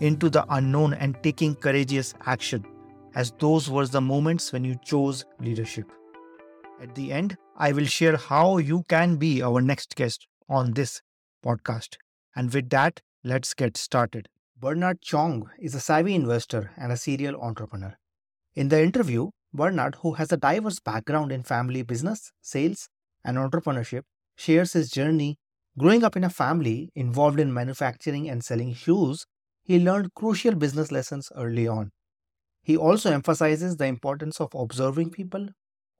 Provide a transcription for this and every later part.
into the unknown and taking courageous action, as those were the moments when you chose leadership. At the end, I will share how you can be our next guest on this podcast. And with that, let's get started. Bernard Chong is a savvy investor and a serial entrepreneur. In the interview, Bernard, who has a diverse background in family business, sales, and entrepreneurship, shares his journey. Growing up in a family involved in manufacturing and selling shoes, he learned crucial business lessons early on. He also emphasizes the importance of observing people,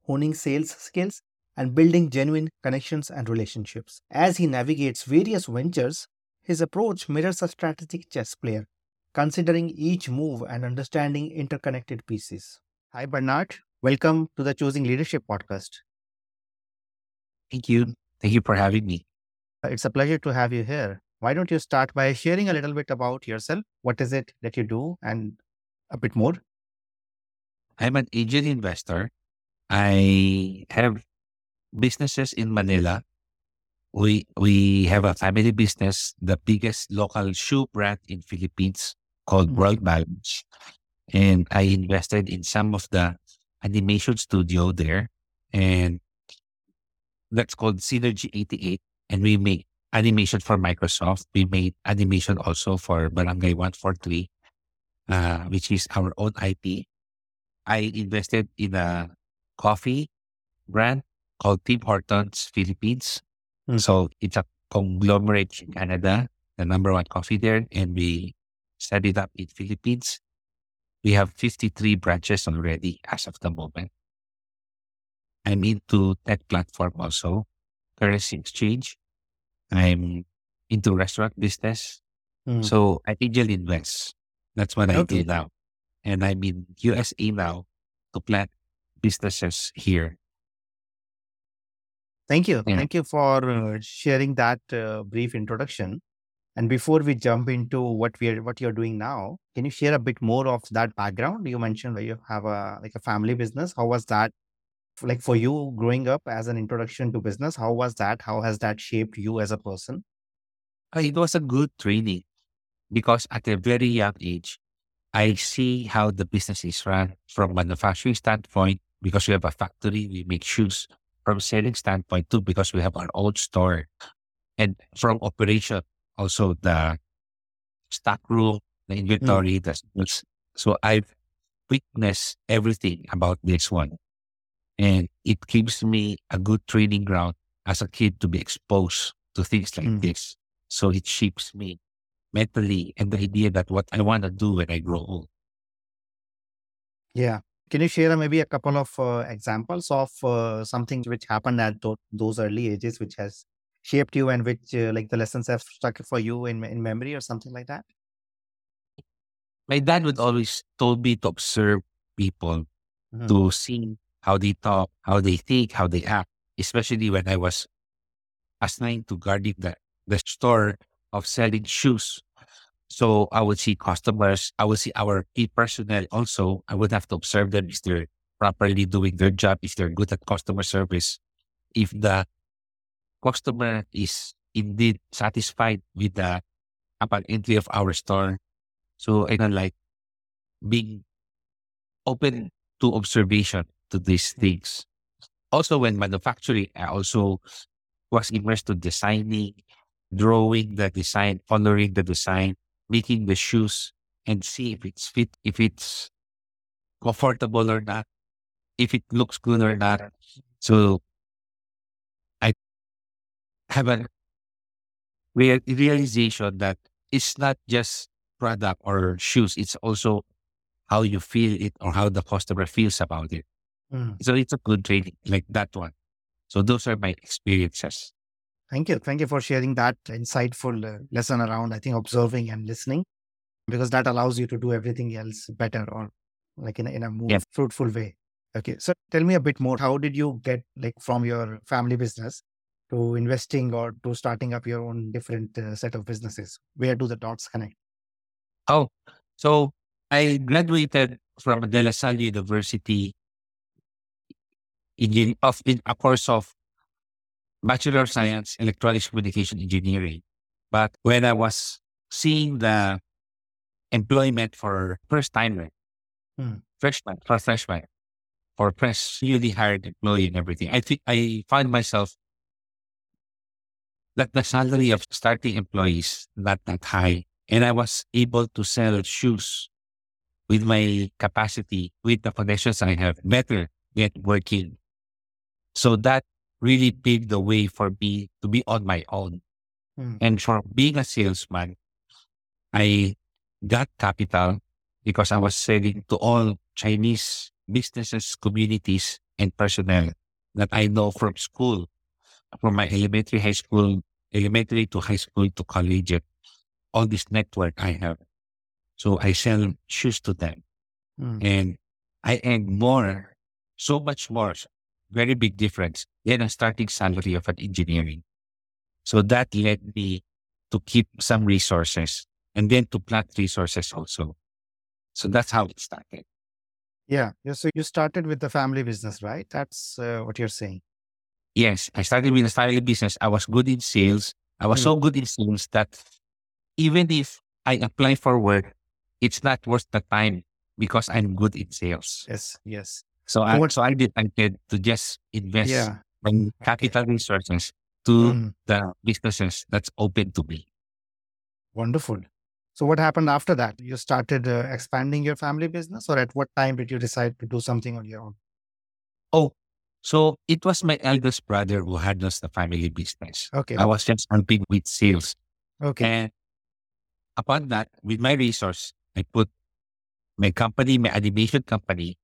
honing sales skills, and building genuine connections and relationships. As he navigates various ventures, his approach mirrors a strategic chess player, considering each move and understanding interconnected pieces. Hi, Bernard. Welcome to the Choosing Leadership podcast. Thank you. Thank you for having me. Uh, it's a pleasure to have you here. Why don't you start by sharing a little bit about yourself? What is it that you do and a bit more? I'm an angel investor. I have businesses in Manila. We we have a family business, the biggest local shoe brand in Philippines called Mm. World Balance. And I invested in some of the animation studio there. And that's called Synergy 88. And we make animation for Microsoft. We made animation also for Barangay 143, uh, which is our own IP. I invested in a coffee brand called Tim Hortons Philippines. Mm. So it's a conglomerate in Canada, the number one coffee there, and we set it up in Philippines. We have 53 branches already as of the moment. I'm into tech platform also, currency exchange. I'm into restaurant business. Mm. So I angel invest. That's what I do now. And I'm in USA now to plant businesses here. Thank you. Yeah. Thank you for uh, sharing that uh, brief introduction. And before we jump into what we are, what you're doing now, can you share a bit more of that background? You mentioned that you have a like a family business. How was that like for you growing up as an introduction to business? How was that? How has that shaped you as a person? Uh, It was a good training because at a very young age, I see how the business is run from manufacturing standpoint because we have a factory, we make shoes from selling standpoint too because we have our own store and from operation also the stock room, the inventory, the sales. So I've witnessed everything about this one. And it gives me a good training ground as a kid to be exposed to things like Mm. this. So it shapes me mentally and the idea that what I want to do when I grow old. Yeah. Can you share maybe a couple of uh, examples of uh, something which happened at tho- those early ages, which has shaped you and which uh, like the lessons have stuck for you in in memory or something like that? My dad would always told me to observe people, Mhm. to see how they talk, how they think, how they act, especially when I was assigned to guarding the, the store of selling shoes. So I would see customers, I would see our personnel also. I would have to observe them if they're properly doing their job, if they're good at customer service, if the customer is indeed satisfied with the upon entry of our store. So I don't like being open to observation to these things. Also, when manufacturing, I also was immersed to designing, drawing the design, coloring the design, making the shoes, and see if it's fit, if it's comfortable or not, if it looks good or not. So I have a real realization that it's not just product or shoes, it's also how you feel it or how the customer feels about it. Mm. So it's a good training like that one. So those are my experiences. Thank you. Thank you for sharing that insightful uh, lesson around, I think, observing and listening, because that allows you to do everything else better or like in a, in a more Yeah. fruitful way. Okay. So tell me a bit more. How did you get like from your family business to investing or to starting up your own different uh, set of businesses? Where do the dots connect? Oh, so I graduated from De La Salle University in, of, in a course of Bachelor of Science Electronics Communication Engineering. But when I was seeing the employment for first timer, Hmm. freshman, for freshman, for fresh, newly hired employee and everything, I think I found myself that the salary of starting employees not that high. And I was able to sell shoes with my capacity, with the connections I have, better get working. So that really paved the way for me to be on my own. Hmm. And for being a salesman, I got capital because I was selling to all Chinese businesses, communities, and personnel that I know from school, from my elementary, high school, elementary to high school to college. all this network I have. So I sell shoes to them Hmm. and I earn more, so much more, very big difference than a starting salary of an engineering. So that led me to keep some resources and then to plant resources also. So that's how it started. Yeah. So you started with the family business, right? That's uh, what you're saying. Yes, I started with a family business. I was good in sales. I was Mm. so good in sales that even if I apply for work, it's not worth the time because I'm good in sales. Yes. Yes. So I, what- so I decided to just invest Yeah. my capital resources to Mm. the businesses that's open to me. Wonderful. So what happened after that? You started uh, expanding your family business, or at what time did you decide to do something on your own? Oh, so it was my eldest brother who handles the family business. Okay. I was just helping with sales. Okay. And upon that, with my resource, I put my company, my animation company,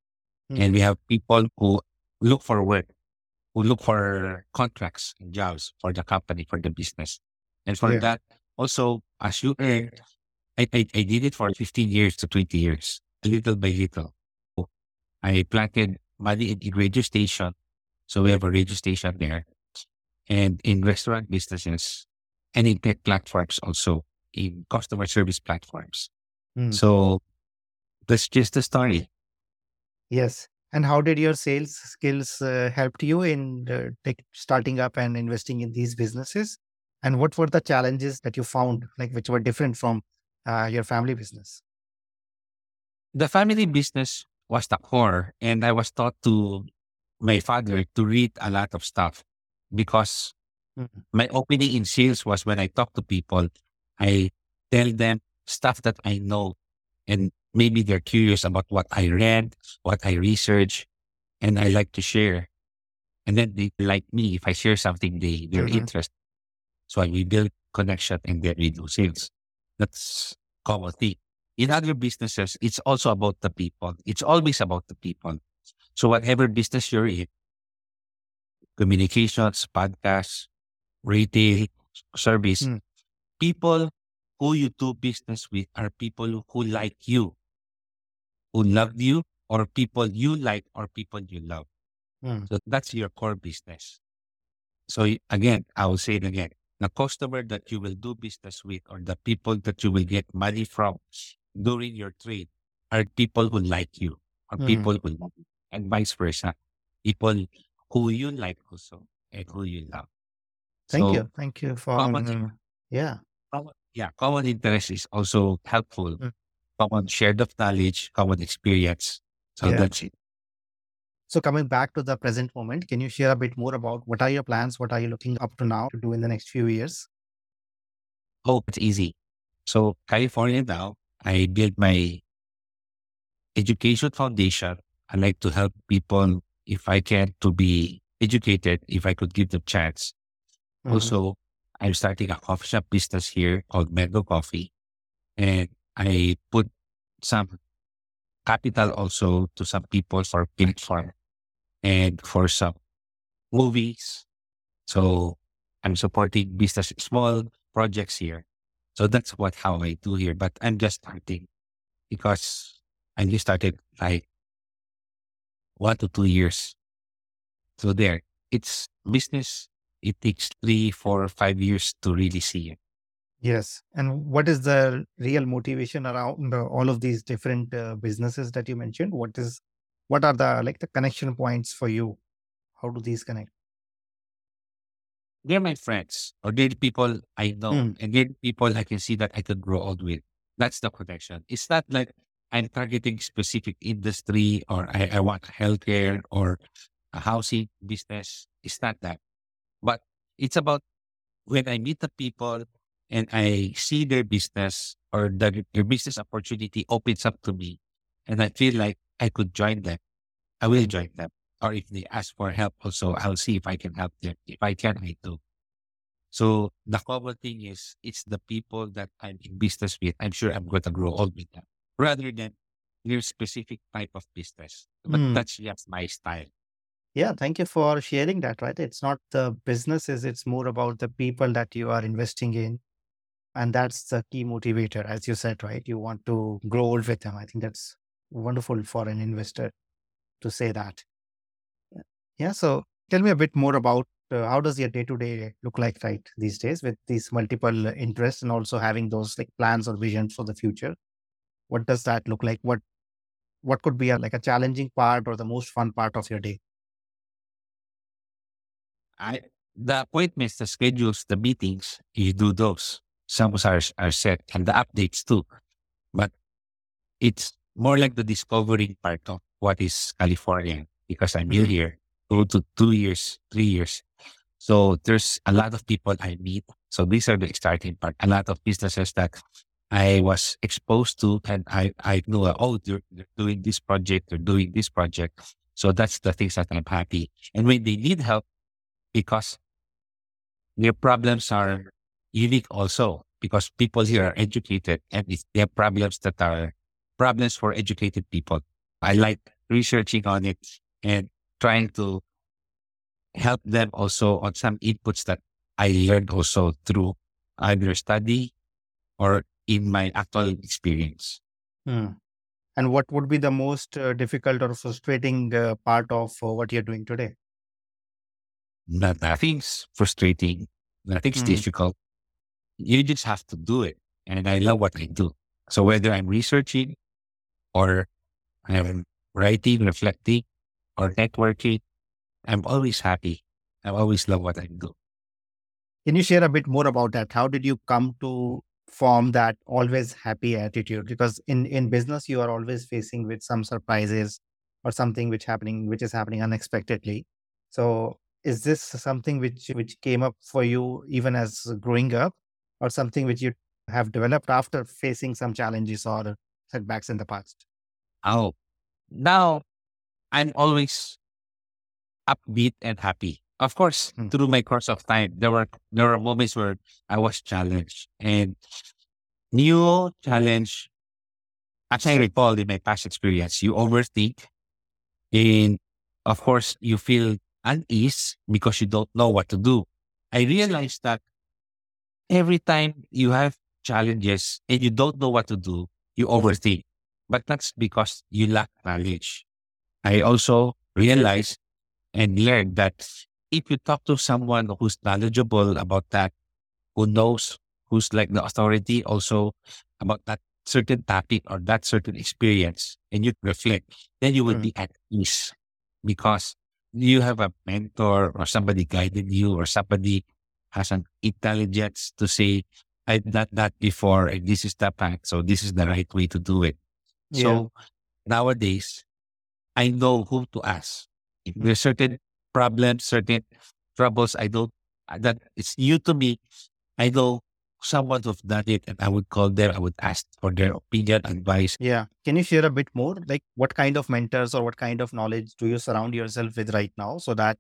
and we have people who look for work, who look for contracts and jobs for the company, for the business. And for Yeah. that, also, as you earn, I, I, I did it for 15 years to 20 years, little by little. I planted money in, radio station. So we have a radio station there. And in restaurant businesses and in tech platforms also, in customer service platforms. Hmm. So that's just the story. Yes. And how did your sales skills uh, helped you in uh, take, starting up and investing in these businesses? And what were the challenges that you found, like which were different from uh, your family business? the family business was the core and I was taught to my father to read a lot of stuff because Mhm. my opening in sales was when I talk to people, I tell them stuff that I know and maybe they're curious about what I read, what I research, and I like to share. And then they like me. If I share something, they, they're Mhm. interested. So I we build connection and then we do sales. That's common thing. In other businesses, it's also about the people. It's always about the people. So whatever business you're in, communications, podcasts, retail, service, Mm. people who you do business with are people who like you, who love you, or people you like, or people you love. Hmm. So that's your core business. So again, I will say it again. the customer that you will do business with or the people that you will get money from during your trade are people who like you or Mhm. people who love you and vice versa. People who you like also and who you love. Thank So you. Thank you for common, mm, yeah. common, yeah, common interest is also helpful. Mm. Common shared of knowledge, common experience. So Yeah. that's it. So coming back to the present moment, can you share a bit more about what are your plans? What are you looking up to now to do in the next few years? Oh, it's easy. So California now, I built my education foundation. I like to help people if I can to be educated, if I could give them chance. Mhm. Also, I'm starting a coffee shop business here called Mango Coffee. And I put some capital also to some people for platform and for some movies. So I'm supporting business, small projects here. So that's what how I do here. But I'm just starting because I just started like one to two years. So there, it's business. It takes three, four, five years to really see it. Yes. And what is the real motivation around uh, all of these different uh, businesses that you mentioned? What is, what are the like the connection points for you? How do these connect? They're my friends or they're the people I know Mm. and they're the people I can see that I could grow old with. That's the connection. It's not like I'm targeting specific industry or I, I want healthcare or a housing business. It's not that. But it's about when I meet the people and I see their business or the, their business opportunity opens up to me and I feel like I could join them, I will join them. Or if they ask for help also, I'll see if I can help them. If I can, I do. So the common thing is it's the people that I'm in business with. I'm sure I'm going to grow old with them rather than their specific type of business. But Mm. that's just my style. Yeah. Thank you for sharing that, right? It's not the businesses, it's more about the people that you are investing in. And that's the key motivator, as you said, right? You want to grow old with them. I think that's wonderful for an investor to say that. Yeah. So tell me a bit more about uh, how does your day to day look like right these days with these multiple interests and also having those like plans or visions for the future. What does that look like? What what could be a, like a challenging part or the most fun part of your day? I the appointments, the schedules, the meetings, you do those. Some are are set and the updates too. But it's more like the discovering part of what is California because I'm new Mhm. here, two to two years, three years. So there's a lot of people I meet. So these are the exciting part. A lot of businesses that I was exposed to and I, I knew, oh, they're, they're doing this project, they're doing this project. So that's the things that I'm happy. And when they need help, because their problems are unique also, because people here are educated and it's their problems that are problems for educated people. I like researching on it and trying to help them also on some inputs that I learned also through either study or in my actual experience. Hmm. And what would be the most uh, difficult or frustrating uh, part of uh, what you're doing today? Not, nothing's frustrating, nothing's Mm. difficult. You just have to do it. And I love what I do. So whether I'm researching or I'm writing, reflecting, or networking, I'm always happy. I always love what I do. Can you share a bit more about that? How did you come to form that always happy attitude? Because in in business, you are always facing with some surprises or something which happening which is happening unexpectedly. So is this something which which came up for you even as growing up, or something which you have developed after facing some challenges or setbacks in the past? Oh, now I'm always upbeat and happy. Of course, Hmm. through my course of time, there were there were moments where I was challenged and new challenge. As I recall in my past experience, you overthink and of course you feel unease because you don't know what to do. I realized that every time you have challenges and you don't know what to do, you overthink. But that's because you lack knowledge. I also realized and learned that if you talk to someone who's knowledgeable about that, who knows who's like the authority also about that certain topic or that certain experience and you reflect, then you will Mm. be at ease because you have a mentor or somebody guiding you or somebody has an intelligence to say, I've done that before and this is the path. So this is the right way to do it. Yeah. So nowadays, I know who to ask. If Mm. there's certain problems, certain troubles, I don't, uh, that it's new to me. I know someone who've done it and I would call them, I would ask for their opinion, advice. Yeah. Can you share a bit more? Like, what kind of mentors or what kind of knowledge do you surround yourself with right now so that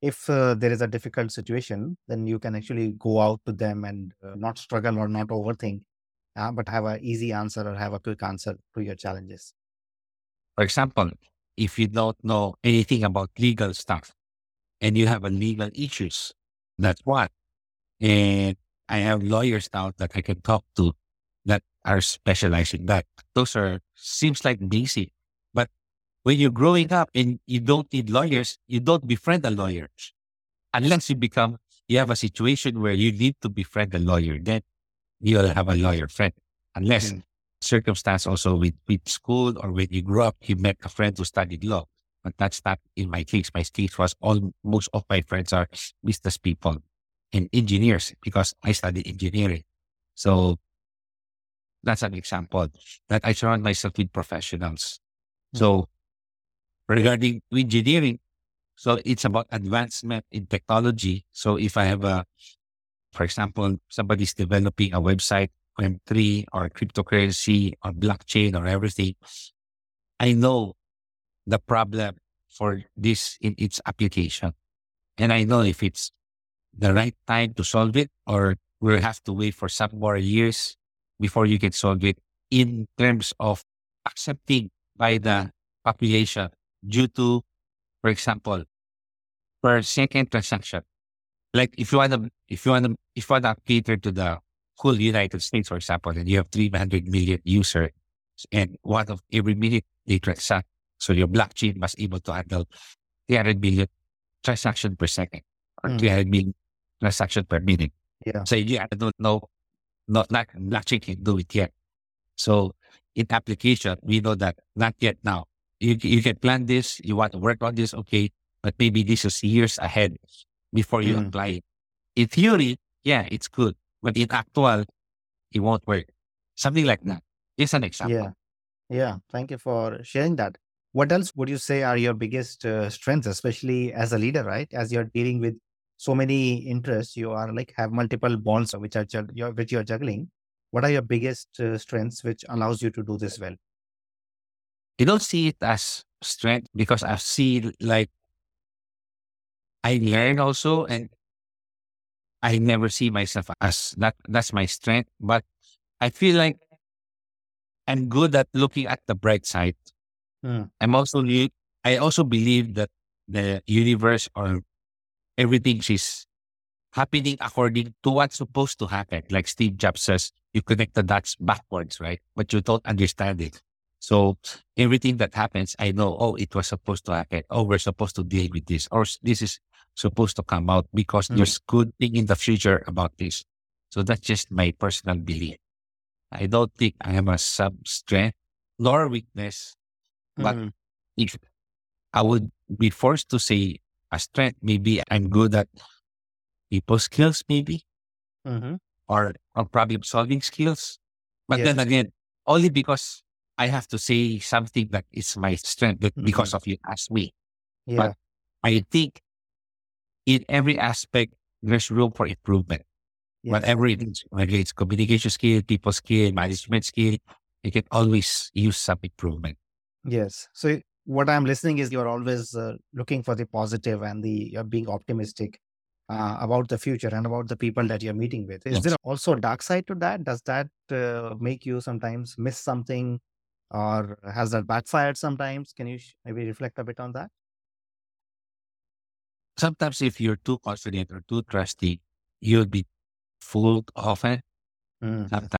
if uh, there is a difficult situation, then you can actually go out to them and uh, not struggle or not overthink, uh, but have an easy answer or have a quick answer to your challenges? For example, if you don't know anything about legal stuff and you have a legal issues, that's what. And I have lawyers now that I can talk to that are specialized in that. Those are seems like basic, when you're growing up and you don't need lawyers, you don't befriend a lawyer unless you become you have a situation where you need to befriend a lawyer. Then you'll have a lawyer friend, unless Mm. circumstance also with, with school or when you grew up, you met a friend who studied law. But that's not in my case. My case was all most of my friends are business people and engineers because I studied engineering. So that's an example that I surround myself with professionals. So regarding engineering, so it's about advancement in technology. So if I have a, for example, somebody's developing a website, Web3 or cryptocurrency or blockchain or everything, I know the problem for this in its application. And I know if it's the right time to solve it or we'll have to wait for some more years before you can solve it in terms of accepting by the population due to, for example, per second transaction. Like if you want to, if you want to, if you want to cater to the whole United States, for example, and you have 300 million users and one of every minute they transact. So your blockchain must able to handle 300 million transaction per second or Mm. 300 million transaction per minute. Yeah. So yeah, I don't know, not, not blockchain can do it yet. So in application, we know that not yet now. You, you can plan this, you want to work on this, okay, but maybe this is years ahead before you Mm. apply it. In theory, yeah, it's good, but in actual, it won't work. Something like that. Just an example. Yeah. Yeah. Thank you for sharing that. What else would you say are your biggest uh, strengths, especially as a leader, right? As you're dealing with so many interests, you are like have multiple bonds which are which you're juggling. What are your biggest uh, strengths which allows you to do this well? I don't see it as strength because I see like I learn also and I never see myself as that that's my strength. But I feel like I'm good at looking at the bright side. Mm. I'm also I also believe that the universe or everything is happening according to what's supposed to happen. Like Steve Jobs says, you connect the dots backwards, right? But you don't understand it. So everything that happens, I know, oh, it was supposed to happen. Oh, we're supposed to deal with this. Or this is supposed to come out because Mm. there's good thing in the future about this. So that's just my personal belief. I don't think I am a sub strength nor weakness. But Mm. if I would be forced to say a strength, maybe I'm good at people skills, maybe, Mhm. or, or problem solving skills. But then again, only because I have to say something that is my strength but because Mhm. of you asked me. Yeah. But I think in every aspect, there's room for improvement. Yes. Whatever it is, whether it's communication skill, people skill, management skill, you can always use some improvement. Yes. So what I'm listening is you're always uh, looking for the positive and the you're being optimistic uh, about the future and about the people that you're meeting with. Is Yes. there also a dark side to that? Does that uh, make you sometimes miss something, or has that backfired sometimes? Can you sh- maybe reflect a bit on that? Sometimes if you're too confident or too trusty, you'll be fooled often. Mm. Sometimes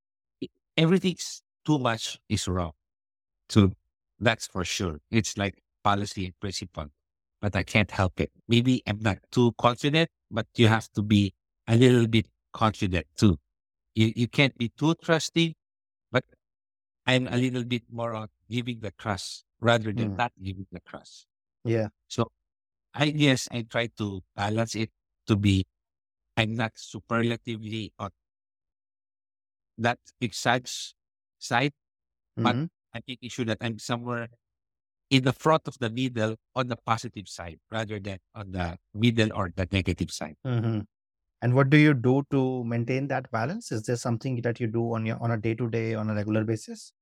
everything's too much is wrong. So that's for sure. It's like policy and principle, but I can't help it. Maybe I'm not too confident, but you have to be a little bit confident too. You, you can't be too trusting, but I'm a little bit more on giving the trust rather than Mm. not giving the trust. Yeah. So I guess I try to balance it to be, I'm not superlatively on that exact side, but Mhm. I'm making sure that I'm somewhere in the front of the middle on the positive side rather than on the middle or the negative side. Mhm. And what do you do to maintain that balance? Is there something that you do on your on a day to day, on a regular basis?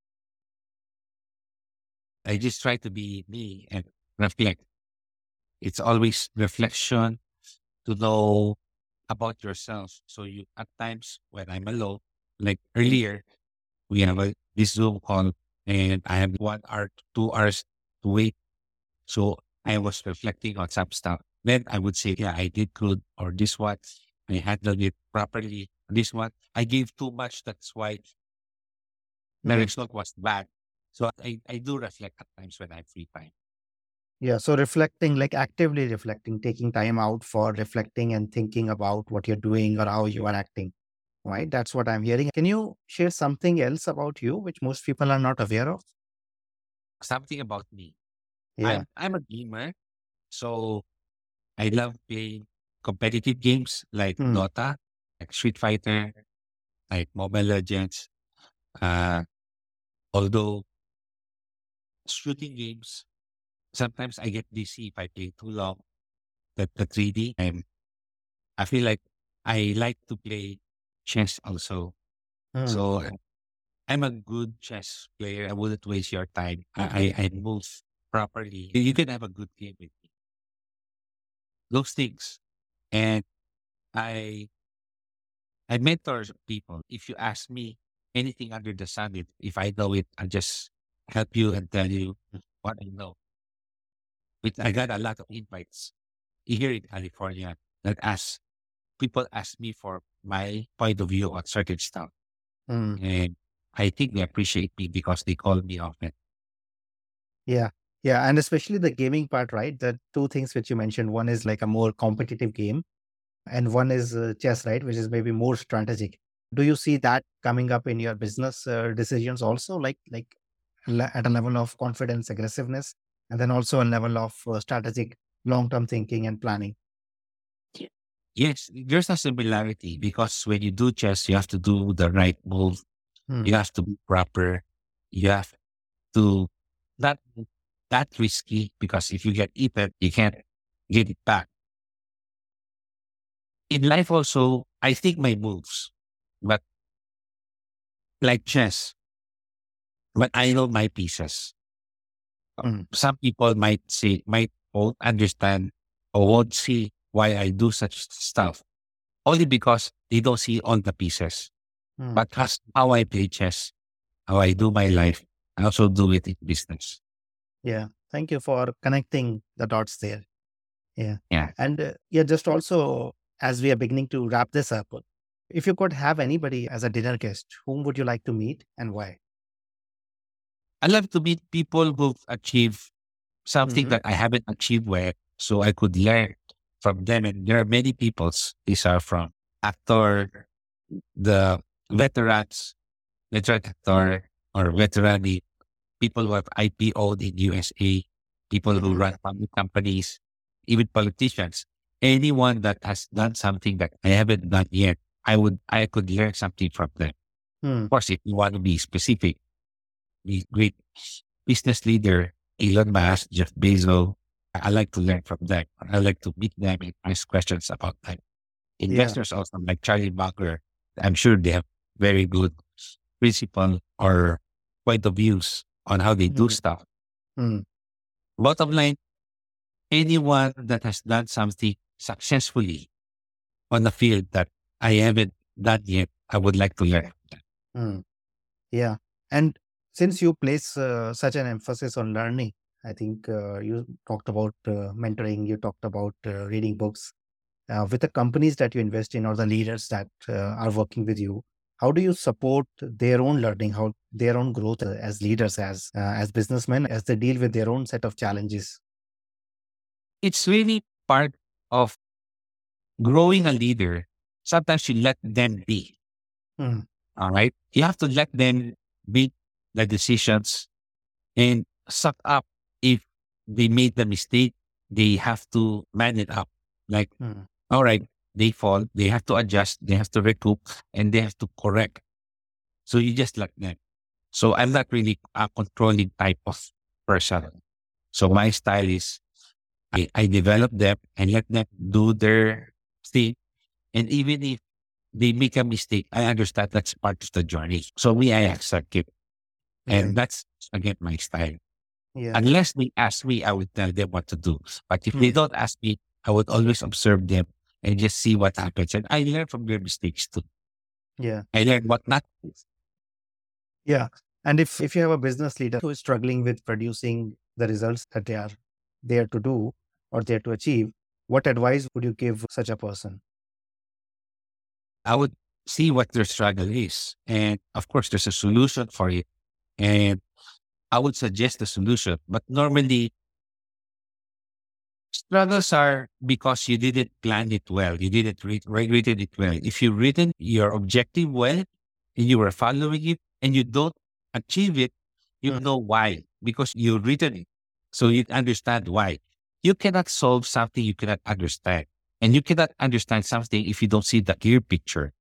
I just try to be me and reflect. It's always reflection to know about yourself. So you at times when I'm alone, like earlier, we have a this Zoom call and I have one hour, two hours to wait. So I was reflecting on some stuff. Then I would say, yeah, I did good or this one, I handled it properly. This one, I gave too much. That's why the Mm. result was bad. So I, I do reflect at times when I'm free time. Yeah. So reflecting, like actively reflecting, taking time out for reflecting and thinking about what you're doing or how you are acting. Right. That's what I'm hearing. Can you share something else about you, which most people are not aware of? Something about me. Yeah. I'm I'm a gamer. So I love playing competitive games like Hmm. Dota, like Street Fighter, like Mobile Legends. Uh, although shooting games, sometimes I get dizzy if I play too long. The, the 3D, I'm, I feel like I like to play chess also. Hmm. So uh, I'm a good chess player. I wouldn't waste your time. I, I, I move properly. You can have a good game with me. Those things. And I I mentor people. If you ask me anything under the sun, if, if I know it, I just help you and tell you what I know. But I got a lot of invites here in California that ask people ask me for my point of view on certain stuff. Hmm. And I think they appreciate me because they call me often. Yeah. Yeah. And especially the gaming part, right? The two things which you mentioned one is like a more competitive game, and one is uh, chess, right? Which is maybe more strategic. Do you see that coming up in your business uh, decisions also, like like at a level of confidence, aggressiveness, and then also a level of uh, strategic, long term thinking and planning? Yes, there's a similarity because when you do chess, you have to do the right move. Hmm. You have to be proper. You have to not that risky because if you get eaten, you can't get it back. In life also, I think my moves, but like chess, but I know my pieces. Mm. Some people might say, might won't understand or won't see why I do such stuff only because they don't see all the pieces. Hmm. But that's how I play chess, how I do my life. I also do it in business. Yeah. Thank you for connecting the dots there. Yeah. Yeah. And uh, yeah, just also as we are beginning to wrap this up, if you could have anybody as a dinner guest, whom would you like to meet and why? I love to meet people who've achieved something Mhm. that I haven't achieved yet, so I could learn from them. And there are many peoples. These are from actor, the veterans, veteran actor or veteran people who have IPO'd in USA, people who Mhm. run public companies, even politicians. Anyone that has done something that I haven't done yet, I would I could learn something from them. Hmm. Of course, if you want to be specific, great business leader, Elon Musk, Jeff Bezos, I like to learn from them. I like to meet them and ask questions about them. Investors also like Charlie Munger. I'm sure they have very good principle or point of views on how they do Mhm. stuff. Hmm. Bottom line, anyone that has done something successfully on the field that I haven't done yet, I would like to learn. Hmm. Yeah. And since you place uh, such an emphasis on learning, I think uh, you talked about uh, mentoring, you talked about uh, reading books. Uh, with the companies that you invest in or the leaders that uh, are working with you, how do you support their own learning, how their own growth as leaders, as uh, as businessmen, as they deal with their own set of challenges? It's really part of growing a leader sometimes you let them be. Hmm. All right. You have to let them make the decisions and suck up if they made the mistake. They have to man it up. Like, Hmm. all right, they fall, they have to adjust, they have to recoup, and they have to correct. So you just let them. So I'm not really a controlling type of person. So my style is I, I develop them and let them do their thing. And even if they make a mistake, I understand that's part of the journey. So me, I accept it. And that's again my style. yeah. Unless they ask me, I would tell them what to do. But if they Hmm. don't ask me, I would always observe them and just see what happens. And I learn from their mistakes too. Yeah. I learn what not to do. Yeah. And if, if you have a business leader who is struggling with producing the results that they are there to do or there to achieve, what advice would you give such a person? I would see what their struggle is. And of course, there's a solution for it. And I would suggest the solution. But normally, struggles are because you didn't plan it well. You didn't read, written it well. If you written your objective well and you were following it and you don't achieve it, you Mm. know why. Because you written it. So you understand why. You cannot solve something you cannot understand. And you cannot understand something if you don't see the clear picture.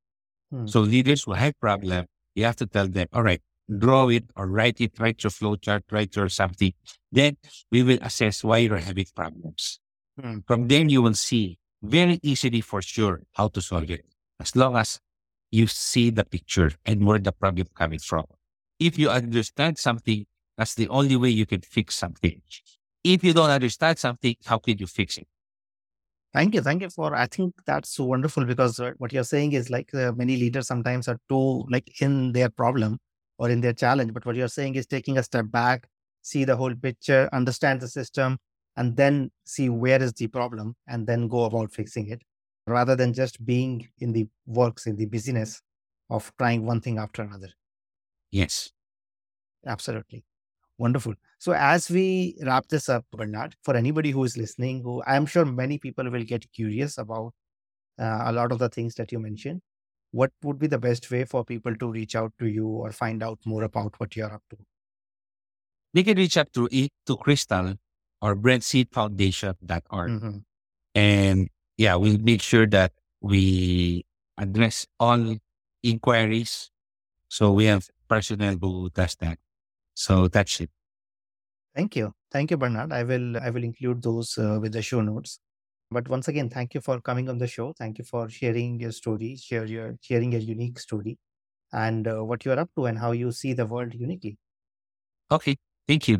Hmm. So leaders will have problem. You have to tell them, all right, draw it or write it, write your flow chart, write your something. Then we will assess why you're having problems. Hmm. From then you will see very easily for sure how to solve it. As long as you see the picture and where the problem coming from. If you understand something, that's the only way you can fix something. If you don't understand something, how can you fix it? Thank you. Thank you for, I think that's so wonderful because uh, what you're saying is like uh, many leaders sometimes are too like in their problem or in their challenge. But what you're saying is taking a step back, see the whole picture, understand the system, and then see where is the problem and then go about fixing it rather than just being in the works, in the busyness of trying one thing after another. Yes. Absolutely. Wonderful. So, as we wrap this up, Bernard, for anybody who is listening, who I'm sure many people will get curious about uh, a lot of the things that you mentioned, what would be the best way for people to reach out to you or find out more about what you're up to? They can reach out to it to Crystal or BrenSeedFoundation.org. Mhm. And yeah, we'll make sure that we address all inquiries. So we have personnel who does that. So that's it. Thank you. Thank you, Bernard. I will I will include those uh, with the show notes. But once again, thank you for coming on the show. Thank you for sharing your story, share your sharing your unique story and uh, what you're up to and how you see the world uniquely. Okay. Thank you.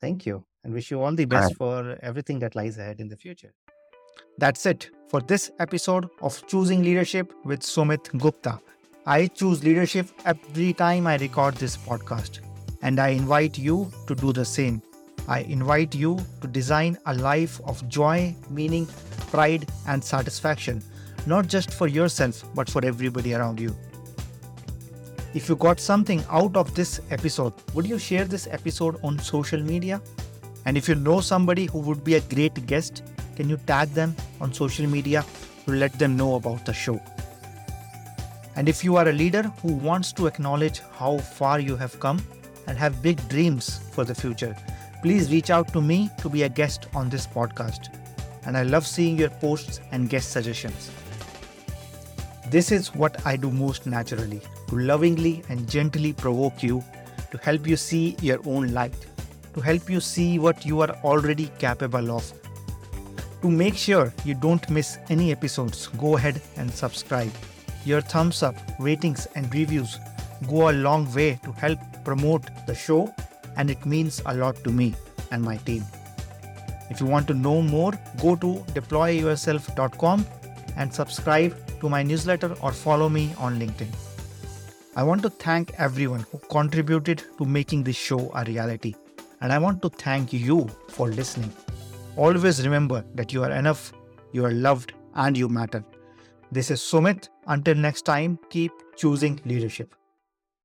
Thank you and wish you all the best right. for everything that lies ahead in the future. That's it for this episode of Choosing Leadership with Sumit Gupta. I choose leadership every time I record this podcast, and I invite you to do the same. I invite you to design a life of joy, meaning, pride, and satisfaction, not just for yourself, but for everybody around you. If you got something out of this episode, would you share this episode on social media? And if you know somebody who would be a great guest, can you tag them on social media to let them know about the show? And if you are a leader who wants to acknowledge how far you have come and have big dreams for the future, please reach out to me to be a guest on this podcast. And I love seeing your posts and guest suggestions. This is what I do most naturally to lovingly and gently provoke you, to help you see your own light, to help you see what you are already capable of. To make sure you don't miss any episodes, go ahead and subscribe. Your thumbs up, ratings, and reviews go a long way to help promote the show, and it means a lot to me and my team. If you want to know more, go to deployyourself.com and subscribe to my newsletter or follow me on LinkedIn. I want to thank everyone who contributed to making this show a reality, and I want to thank you for listening. Always remember that you are enough, you are loved, and you matter. This is Sumit. Until next time, keep choosing leadership.